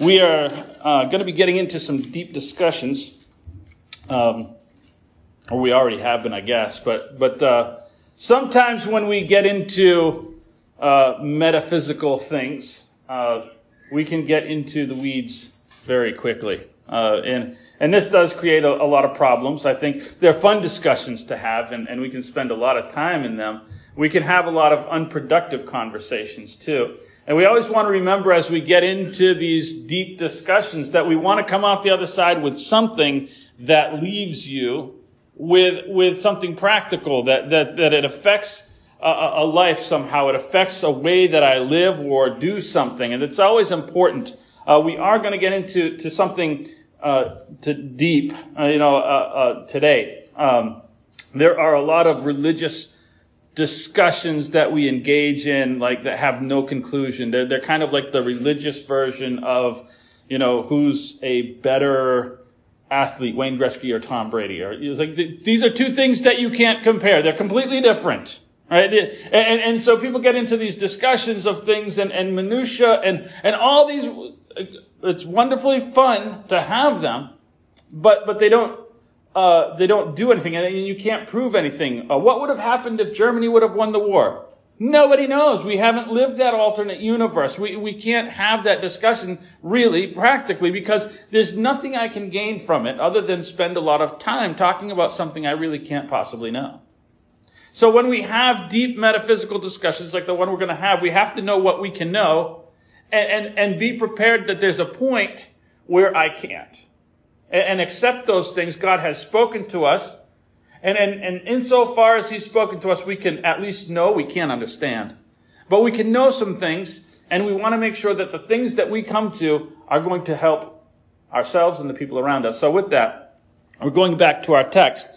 We are uh, going to be getting into some deep discussions, um, or we already have been, I guess. But but uh, sometimes when we get into uh, metaphysical things, uh, we can get into the weeds very quickly, uh, and and this does create a, a, lot of problems. I think they're fun discussions to have, and, and we can spend a lot of time in them. We can have a lot of unproductive conversations too. And we always want to remember as we get into these deep discussions that we want to come out the other side with something that leaves you with, with something practical, that, that, that it affects a, a life somehow. It affects a way that I live or do something. And it's always important. Uh, we are going to get into to something uh, to deep, uh, you know, uh, uh, today. Um, there are a lot of religious discussions that we engage in, like that have no conclusion. They're, they're kind of like the religious version of, you know, who's a better athlete, Wayne Gretzky or Tom Brady. Or it's like these are two things that you can't compare. They're completely different. Right? And, and so people get into these discussions of things and, and minutia and, and all these, it's wonderfully fun to have them, but, but they don't uh, they don't do anything and you can't prove anything. Uh, what would have happened if Germany would have won the war? Nobody knows. We haven't lived that alternate universe. We, we can't have that discussion really practically because there's nothing I can gain from it other than spend a lot of time talking about something I really can't possibly know. So when we have deep metaphysical discussions like the one we're going to have, we have to know what we can know and, and, and be prepared that there's a point where I can't and accept those things. God has spoken to us. And, and, and insofar as He's spoken to us, we can at least know, we can't understand. But we can know some things, and we want to make sure that the things that we come to are going to help ourselves and the people around us. So with that, we're going back to our text.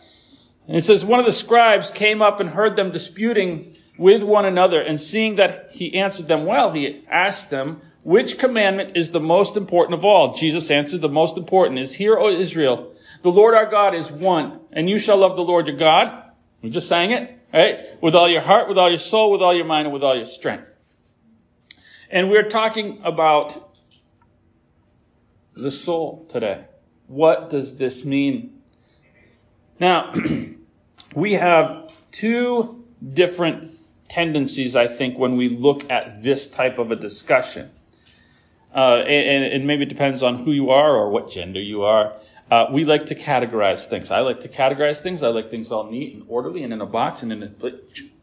And it says, one of the scribes came up and heard them disputing with one another, and seeing that he answered them well, he asked them, which commandment is the most important of all? Jesus answered, the most important is, Hear, O Israel, the Lord our God is one, and you shall love the Lord your God. We just sang it, right? With all your heart, with all your soul, with all your mind, and with all your strength. And we're talking about the soul today. What does this mean? Now, we have two different tendencies, I think, when we look at this type of a discussion uh, and, and, maybe it depends on who you are or what gender you are. Uh, we like to categorize things. I like to categorize things. I like things all neat and orderly and in a box. And in a,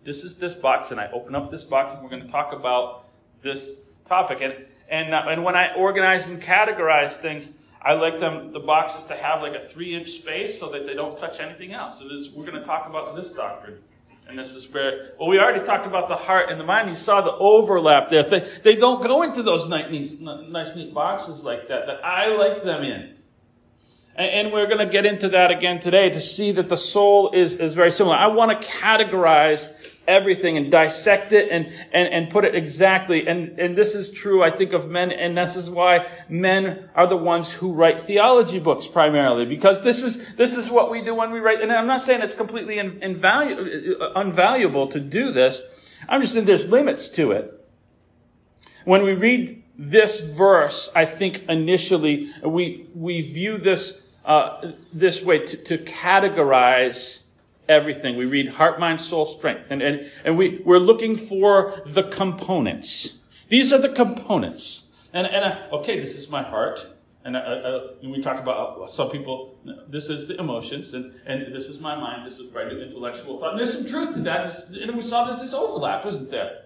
this is this box, and I open up this box, and we're going to talk about this topic. And and uh, and when I organize and categorize things, I like them the boxes to have like a three inch space so that they don't touch anything else. So this, we're going to talk about this doctrine and this is where, well, we already talked about the heart and the mind. You saw the overlap there. They, they don't go into those nice, neat, nice, neat boxes like that, that I like them in. And, and we're going to get into that again today to see that the soul is, is very similar. I want to categorize everything and dissect it and, and, and put it exactly. And, and this is true, I think, of men, and this is why men are the ones who write theology books primarily, because this is, this is what we do when we write. And I'm not saying it's completely in, unvaluable to do this. I'm just saying there's limits to it. When we read this verse, I think initially we, we view this, uh, this way to, to categorize everything. We read heart, mind, soul, strength. And, and, and we, we're looking for the components. These are the components. And, and uh, okay, this is my heart. And uh, uh, we talk about some people, this is the emotions, and, and this is my mind, this is right, intellectual thought. And there's some truth to that. And we saw there's this overlap, isn't there?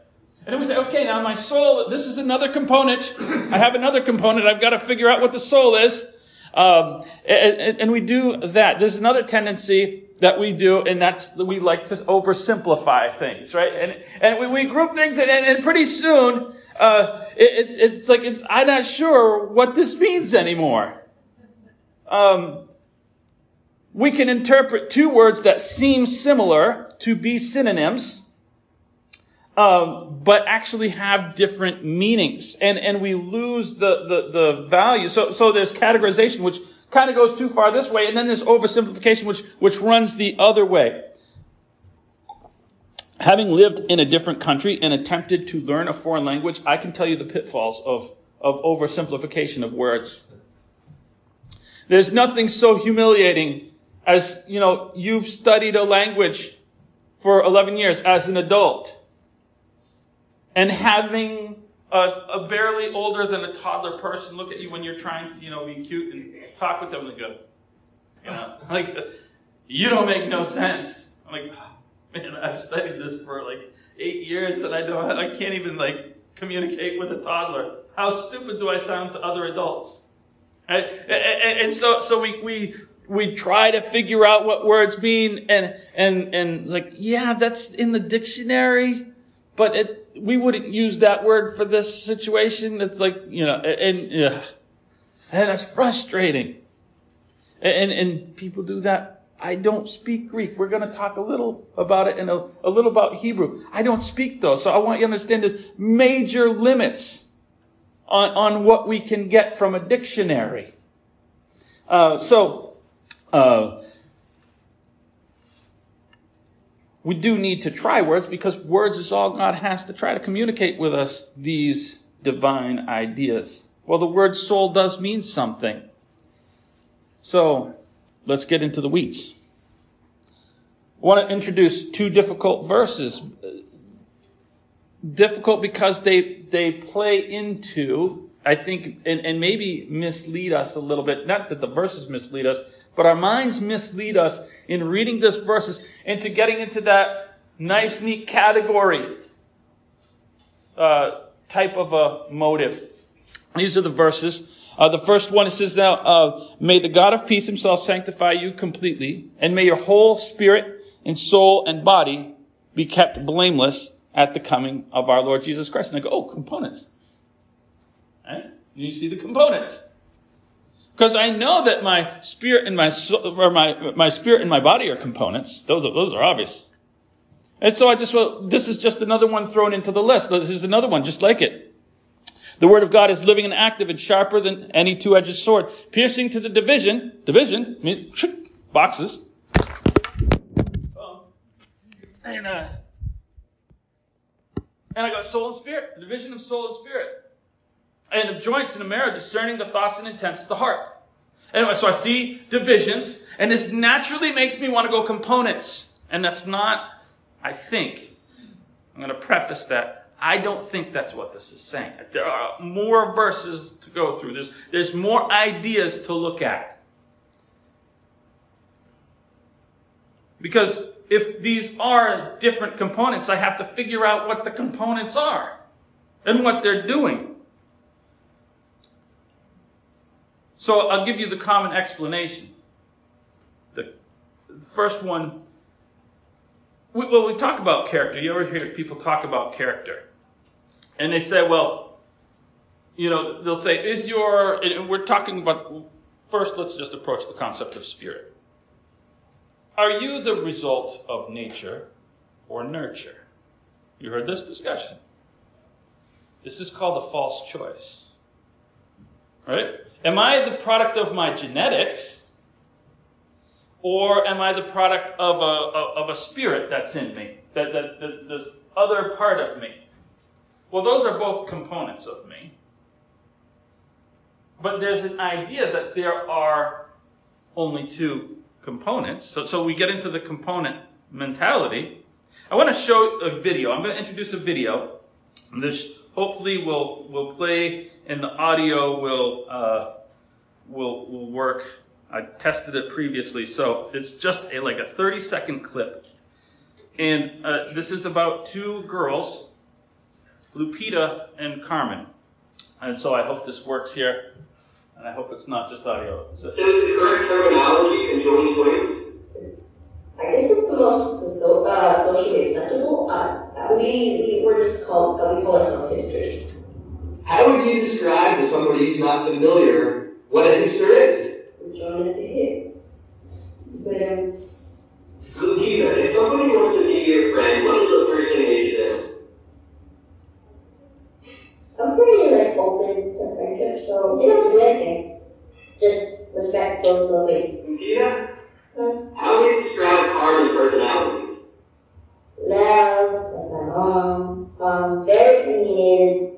And then we say, okay, now my soul, this is another component. I have another component. I've got to figure out what the soul is. Um, and, and, we do that. There's another tendency that we do, and that's we like to oversimplify things, right? And and we, we group things, and, and pretty soon, uh, it, it's like it's I'm not sure what this means anymore. Um, we can interpret two words that seem similar to be synonyms, um, but actually have different meanings, and and we lose the the the value. So so there's categorization, which kind of goes too far this way, and then there's oversimplification, which, which runs the other way. Having lived in a different country and attempted to learn a foreign language, I can tell you the pitfalls of, of oversimplification of words. There's nothing so humiliating as, you know, you've studied a language for 11 years as an adult and having a, a, barely older than a toddler person look at you when you're trying to, you know, be cute and talk with them and go, uh, you know, like, you don't make no sense. I'm like, oh, man, I've studied this for like eight years and I don't, I can't even like communicate with a toddler. How stupid do I sound to other adults? And, and so, so we, we, we try to figure out what words mean and, and, and like, yeah, that's in the dictionary, but it, we wouldn't use that word for this situation. It's like, you know, and, yeah, and it's frustrating. And, and people do that. I don't speak Greek. We're going to talk a little about it and a, a little about Hebrew. I don't speak those. So I want you to understand there's major limits on, on what we can get from a dictionary. Uh, so, uh, we do need to try words because words is all God has to try to communicate with us these divine ideas. Well, the word soul does mean something. So, let's get into the weeds. I want to introduce two difficult verses. Difficult because they, they play into, I think, and, and maybe mislead us a little bit. Not that the verses mislead us, but our minds mislead us in reading this verses into getting into that nice, neat category uh, type of a motive. These are the verses. Uh, the first one it says now, uh, may the God of peace himself sanctify you completely, and may your whole spirit and soul and body be kept blameless at the coming of our Lord Jesus Christ. And I go, oh, components. Right? You see the components. Because I know that my spirit and my soul, or my, my spirit and my body are components. Those are, those are obvious. And so I just, well, this is just another one thrown into the list. This is another one just like it. The word of God is living and active and sharper than any two-edged sword, piercing to the division, division, I mean, boxes. And, uh, and I got soul and spirit, the division of soul and spirit and of joints in a marrow, discerning the thoughts and intents of the heart. Anyway, so I see divisions, and this naturally makes me want to go components. And that's not, I think, I'm going to preface that. I don't think that's what this is saying. There are more verses to go through. There's, there's more ideas to look at. Because if these are different components, I have to figure out what the components are and what they're doing. So I'll give you the common explanation. The first one, we, well, we talk about character. You ever hear people talk about character? And they say, well, you know, they'll say, is your, and we're talking about, first let's just approach the concept of spirit. Are you the result of nature or nurture? You heard this discussion. This is called a false choice. Right? Am I the product of my genetics? Or am I the product of a, of a spirit that's in me? That, that, that, this other part of me? Well, those are both components of me. But there's an idea that there are only two components. So, so we get into the component mentality. I want to show a video. I'm going to introduce a video. This hopefully will, will play and the audio will, uh, will, will work. I tested it previously, so it's just a, like a 30 second clip. And uh, this is about two girls, Lupita and Carmen. And so I hope this works here. And I hope it's not just audio. So is the correct terminology conjoining twins? I guess it's the most so, uh, socially acceptable. Uh, we, we were just called, uh, we call ourselves hipsters. How would you describe to somebody who's not familiar what a hipster is? Join at the hip. But um, Lupita, if somebody wants to be your friend, what is the first thing they should do? I'm pretty like open to friendship, so you don't have to do anything. Just respect both both ways. Lupita, how would you describe Carmen's personality? Loud, like my mom, um, very opinionated.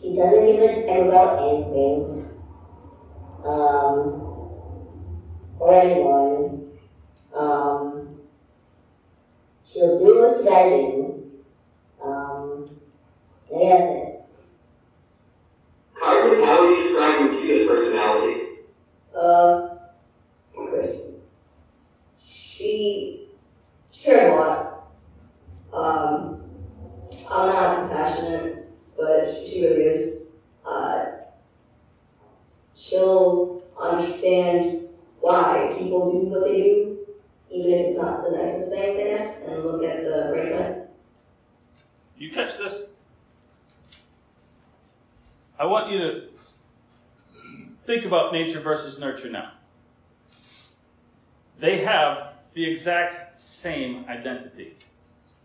She She doesn't give a damn about anything. Um, or anyone. Um, she'll do what you gotta do. Um, and I guess it. How would, how would you describe Lupita's personality? Uh, Christian. She, she cares a lot. Um, I'm not compassionate, but she, she really is. Uh, she'll understand why people do what they do, even if it's not the nicest thing, I guess, and look at the bright side. You catch this? I want you to think about nature versus nurture now. They have the exact same identity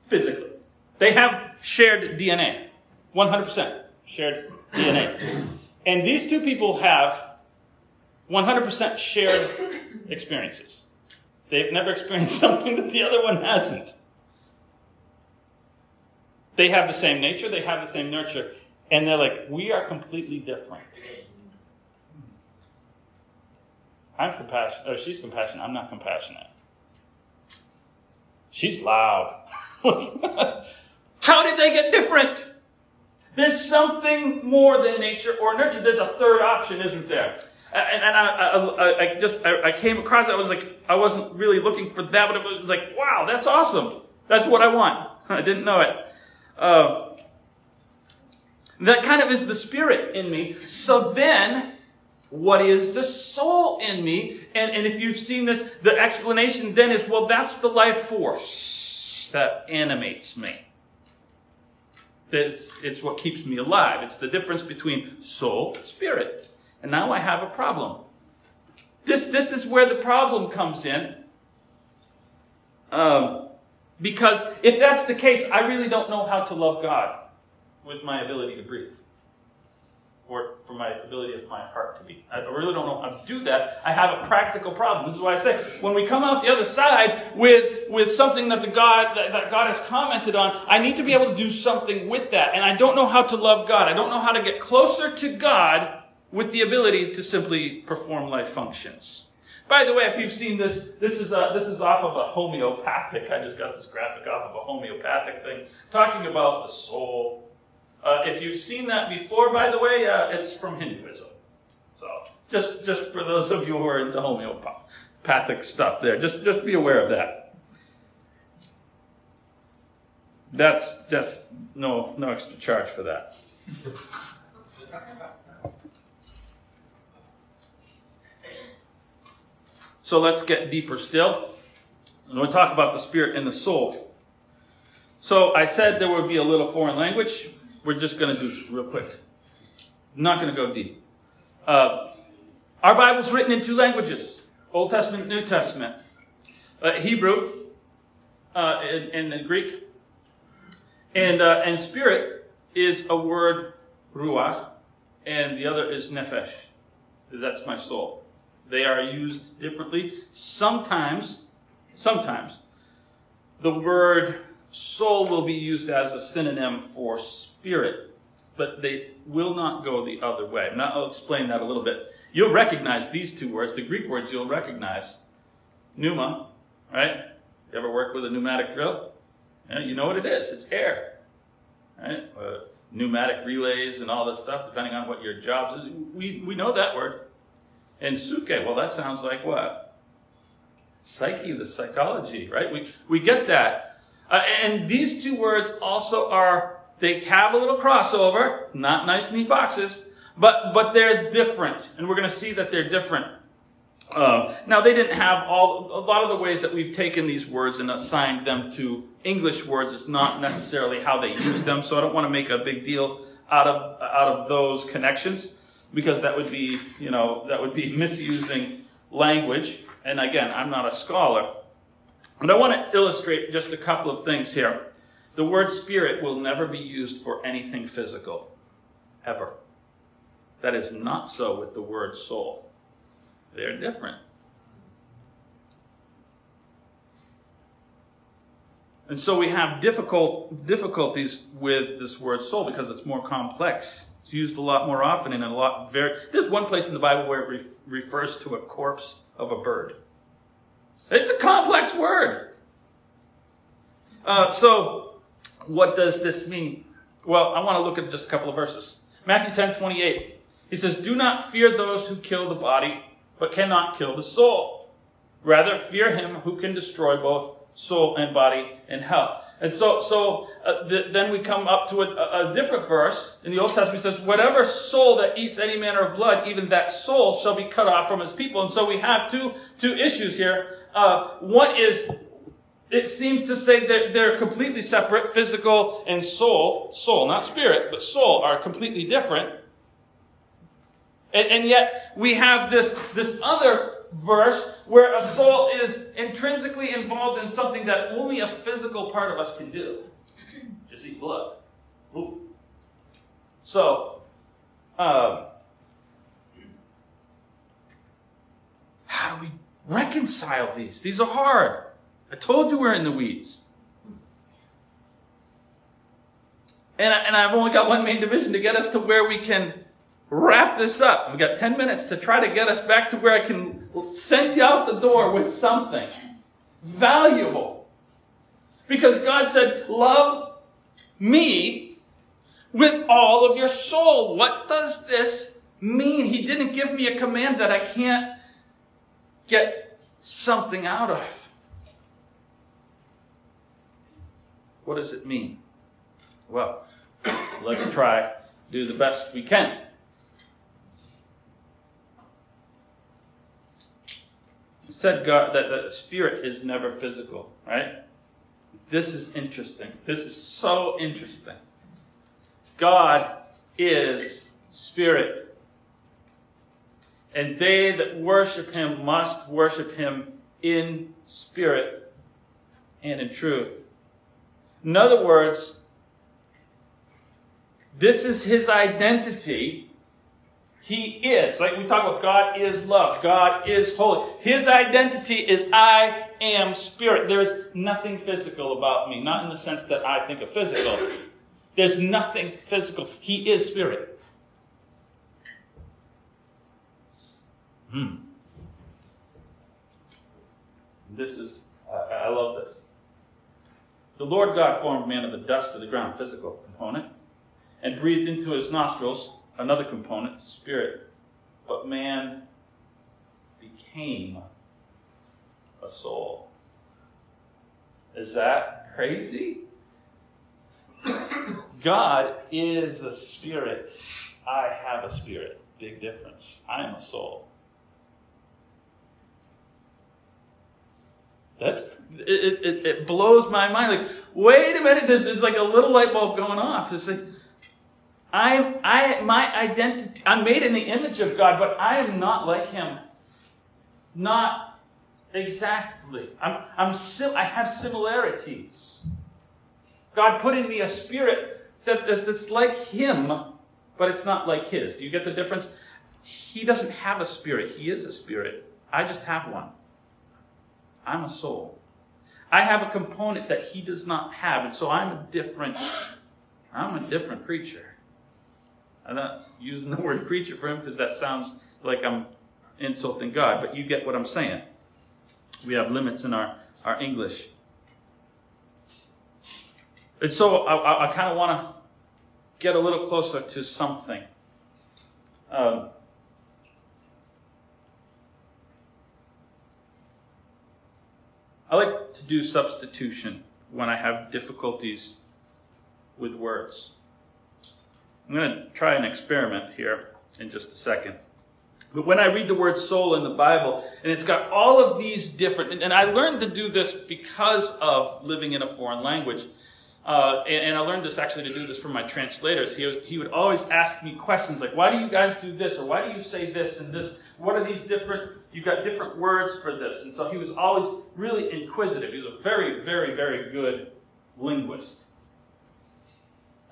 physically. They have shared DNA, 100% shared DNA. And these two people have 100% shared experiences. They've never experienced something that the other one hasn't. They have the same nature, they have the same nurture, and they're like, we are completely different. I'm compassionate, or she's compassionate, I'm not compassionate. She's loud. How did they get different? There's something more than nature or nurture. There's a third option, isn't there? And, and I, I, I, just I, I came across it. I was like, I wasn't really looking for that, but it was like, wow, that's awesome. That's what I want. I didn't know it. Uh, that kind of is the spirit in me. So then, what is the soul in me? And, and if you've seen this, the explanation then is, well, that's the life force that animates me. It's, it's what keeps me alive. It's the difference between soul spirit. And now I have a problem. This, this is where the problem comes in. Um, because if that's the case, I really don't know how to love God with my ability to breathe. Or for my ability of my heart to be. I really don't know how to do that. I have a practical problem. This is why I say when we come out the other side with, with something that the God that, that God has commented on, I need to be able to do something with that. And I don't know how to love God. I don't know how to get closer to God with the ability to simply perform life functions. By the way, if you've seen this, this is, a, this is off of a homeopathic, I just got this graphic off of a homeopathic thing, talking about the soul. Uh, if you've seen that before, by the way, uh, it's from Hinduism. So, just, just for those of you who are into homeopathic stuff there, just, just be aware of that. That's just no, no extra charge for that. So let's get deeper still. And we'll talk about the spirit and the soul. So I said there would be a little foreign language. We're just going to do real quick. I'm not going to go deep. Uh, our Bible's written in two languages Old Testament, New Testament. Uh, Hebrew uh, and, and, Greek. And, uh, and spirit is a word, ruach, and the other is nephesh. That's my soul. They are used differently. Sometimes, sometimes, the word soul will be used as a synonym for spirit, but they will not go the other way. Now, I'll explain that a little bit. You'll recognize these two words, the Greek words you'll recognize. Pneuma, right? You ever work with a pneumatic drill? Yeah, you know what it is. It's air, right? Uh, pneumatic relays and all this stuff, depending on what your job is. We, we know that word. And psuche, well, that sounds like what? Psyche, the psychology, right? We, we get that. Uh, and these two words also are, they have a little crossover, not nice, neat boxes, but, but they're different. And we're going to see that they're different. Uh, now, they didn't have all, a lot of the ways that we've taken these words and assigned them to English words is not necessarily how they use them, so I don't want to make a big deal out of, out of those connections because that would be, you know, that would be misusing language. And again, I'm not a scholar. But I want to illustrate just a couple of things here. The word spirit will never be used for anything physical, ever. That is not so with the word soul. They're different. And so we have difficult difficulties with this word soul because it's more complex It's used a lot more often in a lot very. There's one place in the Bible where it ref, refers to a corpse of a bird. It's a complex word. Uh, so, what does this mean? Well, I want to look at just a couple of verses. Matthew 10 28. He says, Do not fear those who kill the body, but cannot kill the soul. Rather, fear him who can destroy both soul and body in hell. And so, so uh, th- then we come up to a, a, different verse in the Old Testament. It says, "Whatever soul that eats any manner of blood, even that soul shall be cut off from his people." And so we have two two issues here. Uh, one is it seems to say that they're completely separate. Physical and soul, soul, not spirit, but soul, are completely different. And, and yet we have this this other verse where a soul is intrinsically involved in something that only a physical part of us can do. Just eat blood. Ooh. So, um, how do we reconcile these? These are hard. I told you we're in the weeds. And, I, and I've only got one main division to get us to where we can wrap this up. We've got 10 minutes to try to get us back to where I can send you out the door with something valuable. Because God said, Love me with all of your soul. What does this mean? He didn't give me a command that I can't get something out of. What does it mean? Well, let's try do the best we can. said God that the spirit is never physical, right? This is interesting. This is so interesting. God is spirit. And they that worship him must worship him in spirit and in truth. In other words, this is his identity he is. Like we talk about God is love. God is holy. His identity is I am spirit. There is nothing physical about me. Not in the sense that I think of physical. There's nothing physical. He is spirit. Hmm. This is, I love this. The Lord God formed man of the dust of the ground, physical component, and breathed into his nostrils another component, spirit. But man became a soul. Is that crazy? God is a spirit. I have a spirit. Big difference. I am a soul. That's it, it, it blows my mind. Like, wait a minute, there's, there's like a little light bulb going off. It's like, I, I, my identity, I'm made in the image of God, but I am not like Him. Not exactly. I'm, I'm sim- I have similarities. God put in me a spirit that, that's like Him, but it's not like His. Do you get the difference? He doesn't have a spirit, He is a spirit. I just have one. I'm a soul. I have a component that He does not have, and so I'm a different. I'm a different creature. I'm not using the word creature for him because that sounds like I'm insulting God, but you get what I'm saying. We have limits in our, our English. And so I, I, I kind of want to get a little closer to something. Um, I like to do substitution when I have difficulties with words. I'm going to try an experiment here in just a second. But when I read the word soul in the Bible, and it's got all of these different, and I learned to do this because of living in a foreign language. Uh, and, and, I learned this actually to do this for my translators. He, he would always ask me questions like, why do you guys do this? Or why do you say this and this? What are these different, you've got different words for this. And so he was always really inquisitive. He was a very, very, very good linguist.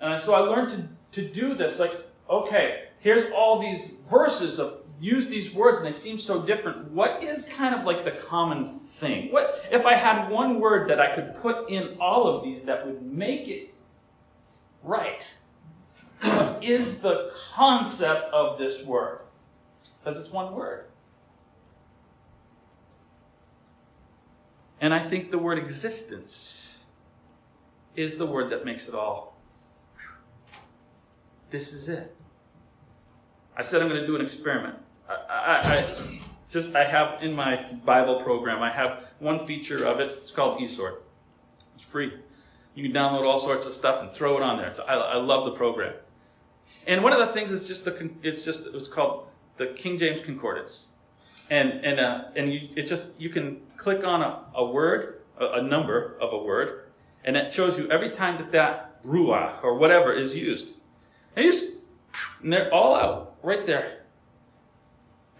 And so I learned to to do this. Like, okay, here's all these verses of use these words and they seem so different. What is kind of like the common thing? What if I had one word that I could put in all of these that would make it right? what is the concept of this word? Because it's one word. And I think the word existence is the word that makes it all. This is it. I said I'm going to do an experiment. I, I, I, just I have in my Bible program. I have one feature of it. It's called e-Sword. It's free. You can download all sorts of stuff and throw it on there. So I, I love the program. And one of the things is just the it's just it's called the King James Concordance, and and uh, and you it just you can click on a, a word a, a number of a word, and it shows you every time that that ruach or whatever is used. And you just and they're all out right there.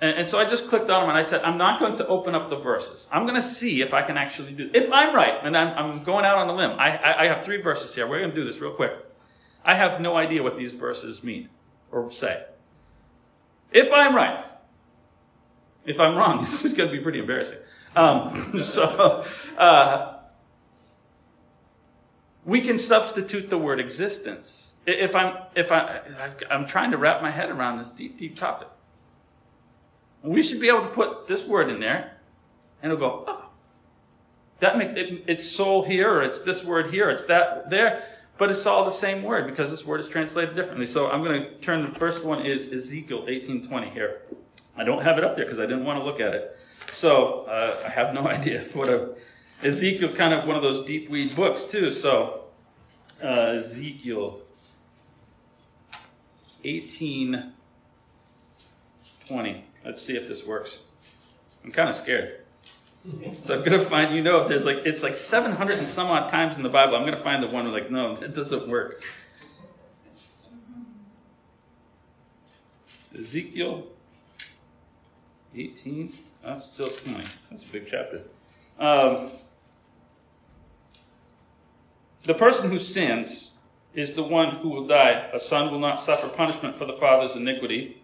And, and, so I just clicked on them and I said, I'm not going to open up the verses. I'm going to see if I can actually do If I'm right, and I'm, I'm going out on a limb, I, I, I have three verses here. We're going to do this real quick. I have no idea what these verses mean or say. If I'm right, if I'm wrong, this is going to be pretty embarrassing. Um, so, uh, we can substitute the word existence if I'm, if I, I'm trying to wrap my head around this deep, deep topic. We should be able to put this word in there, and it'll go, oh, that make it, it's soul here, or it's this word here, it's that there, but it's all the same word because this word is translated differently. So I'm going to turn. The first one is Ezekiel 18:20 here. I don't have it up there because I didn't want to look at it. So uh, I have no idea what a Ezekiel kind of one of those deep weed books too. So uh, Ezekiel 18 20. Let's see if this works. I'm kind of scared. So I'm gonna find you know if there's like it's like 700 and some odd times in the Bible. I'm gonna find the one where like no, it doesn't work. Ezekiel 18. That's still 20. That's a big chapter. Um, the person who sins is the one who will die. A son will not suffer punishment for the father's iniquity.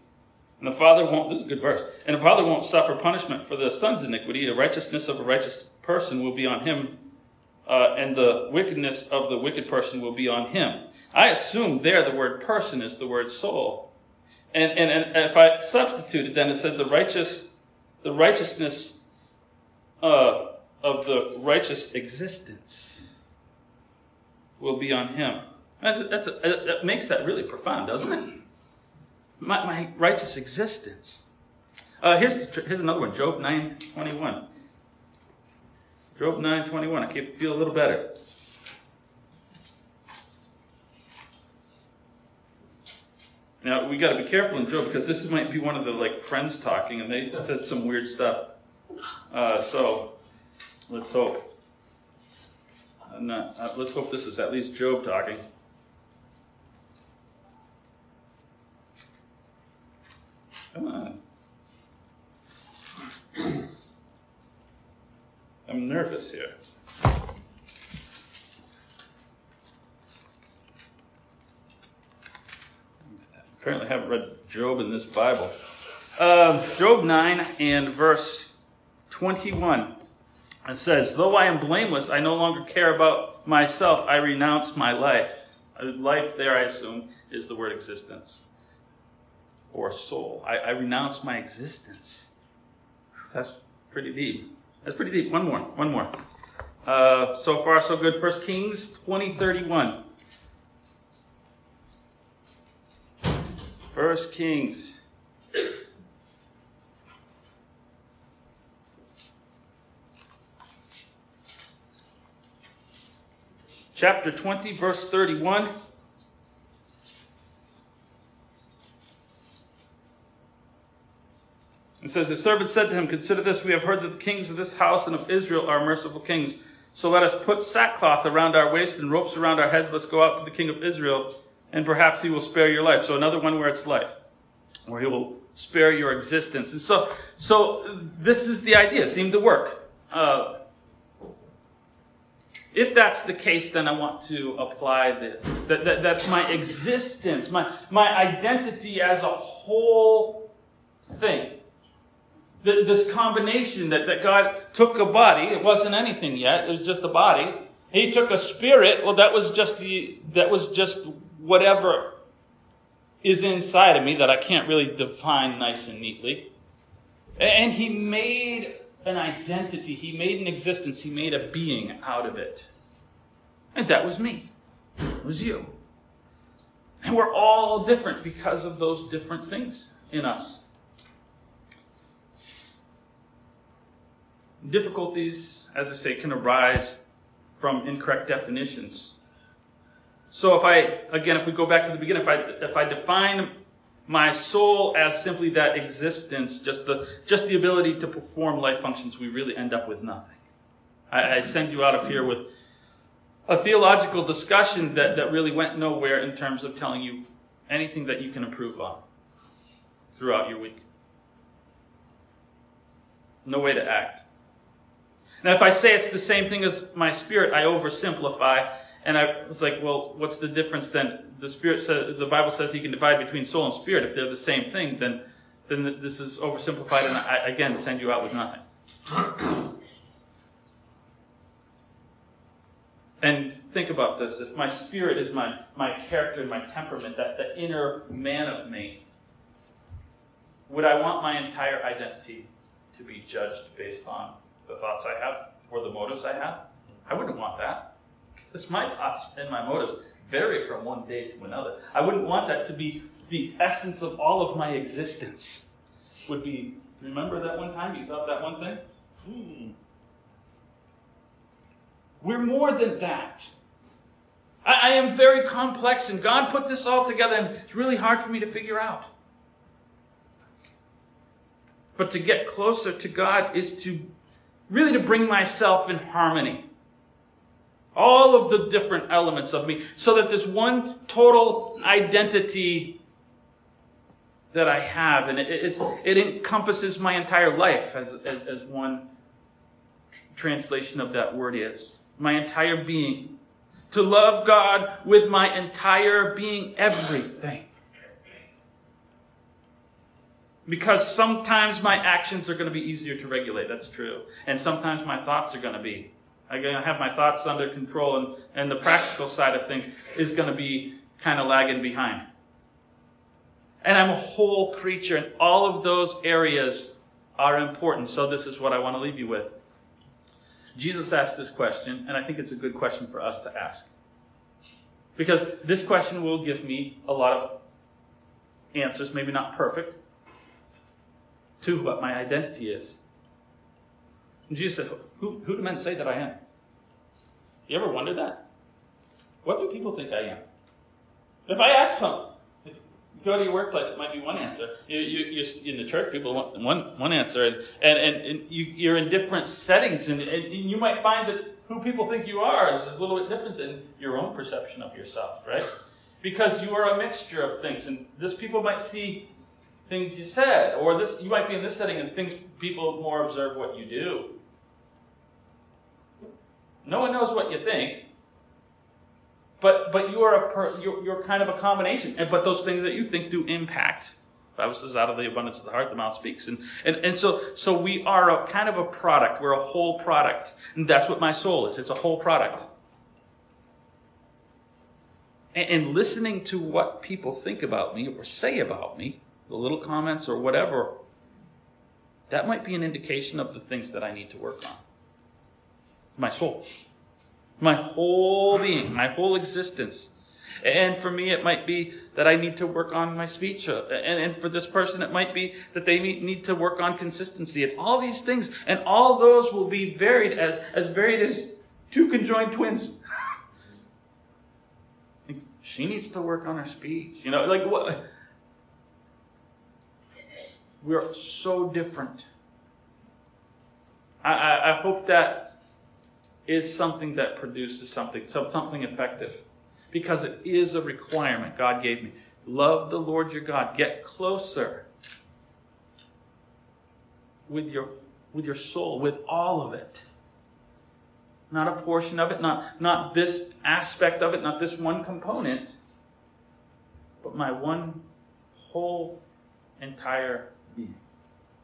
And the father won't, this is a good verse, and the father won't suffer punishment for the son's iniquity. The righteousness of a righteous person will be on him, uh, and the wickedness of the wicked person will be on him. I assume there the word person is the word soul. And, and, and if I substituted, then it said the righteous, the righteousness uh, of the righteous existence will be on him. That's a, that makes that really profound, doesn't it? My, my righteous existence. Uh, here's, here's another one, Job 9.21. Job 9.21, I can feel a little better. Now we got to be careful in Job because this might be one of the like friends talking, and they said some weird stuff. Uh, so let's hope. Not, uh, let's hope this is at least Job talking. Come on. I'm nervous here. Apparently, haven't read Job in this Bible. Uh, Job 9 and verse 21. It says, Though I am blameless, I no longer care about myself. I renounce my life. Life, there, I assume, is the word existence or soul. I, I renounce my existence. That's pretty deep. That's pretty deep. One more. One more. Uh, so far, so good. First Kings 20, 31. First Kings. Chapter 20, verse 31. It says, The servant said to him, Consider this, we have heard that the kings of this house and of Israel are merciful kings. So let us put sackcloth around our waists and ropes around our heads. Let's go out to the king of Israel, and perhaps he will spare your life. So another one where it's life, where he will spare your existence. And so, so this is the idea. It seemed to work. Uh, if that's the case, then I want to apply this. That, that, that's my existence, my, my identity as a whole thing this combination that, that God took a body, it wasn't anything yet, it was just a body. He took a spirit, well that was just the that was just whatever is inside of me that I can't really define nice and neatly. And he made an identity, he made an existence, he made a being out of it. And that was me. It was you. And we're all different because of those different things in us. Difficulties, as I say, can arise from incorrect definitions. So if I, again, if we go back to the beginning, if I, if I define my soul as simply that existence, just the, just the ability to perform life functions, we really end up with nothing. I, I send you out of here with a theological discussion that, that really went nowhere in terms of telling you anything that you can improve on throughout your week. No way to act. Now, if I say it's the same thing as my spirit, I oversimplify. And I was like, well, what's the difference then? The spirit says, the Bible says he can divide between soul and spirit. If they're the same thing, then, then this is oversimplified and I, again, send you out with nothing. And think about this. If my spirit is my, my character and my temperament, that the inner man of me, would I want my entire identity to be judged based on the thoughts I have or the motives I have? I wouldn't want that. Because my thoughts and my motives vary from one day to another. I wouldn't want that to be the essence of all of my existence. Would be, remember that one time you thought that one thing? Hmm. We're more than that. I, I am very complex, and God put this all together, and it's really hard for me to figure out. But to get closer to God is to really to bring myself in harmony. All of the different elements of me, so that this one total identity that I have, and it, it encompasses my entire life, as, as, as one translation of that word is my entire being. To love God with my entire being, everything. Because sometimes my actions are going to be easier to regulate, that's true. And sometimes my thoughts are going to be. I'm going to have my thoughts under control, and, and the practical side of things is going to be kind of lagging behind. And I'm a whole creature, and all of those areas are important. So, this is what I want to leave you with. Jesus asked this question, and I think it's a good question for us to ask. Because this question will give me a lot of answers, maybe not perfect, to what my identity is. And Jesus said, who, who do men say that I am? You ever wonder that? What do people think I am? If I ask them, go to your workplace, it might be one answer. You, you, in the church, people want one, one answer. And, and, and, and you, are in different settings, and, and you might find that who people think you are is a little bit different than your own perception of yourself, right? Because you are a mixture of things, and this people might see things you said, or this you might be in this setting and things people more observe what you do. No one knows what you think, but but you are a per, you're, you're kind of a combination. And, but those things that you think do impact. The Bible says, "Out of the abundance of the heart, the mouth speaks." And and and so so we are a kind of a product. We're a whole product, and that's what my soul is. It's a whole product. And, and listening to what people think about me or say about me, the little comments or whatever, that might be an indication of the things that I need to work on. My soul my whole being, my whole existence. And for me, it might be that I need to work on my speech. Uh, and, and for this person, it might be that they need to work on consistency. And all these things, and all those will be varied as, as varied as two conjoined twins. she needs to work on her speech. You know, like what? We're so different. I, I, I hope that is something that produces something, something effective. Because it is a requirement God gave me. Love the Lord your God. Get closer with your, with your soul, with all of it. Not a portion of it, not, not this aspect of it, not this one component, but my one whole entire being.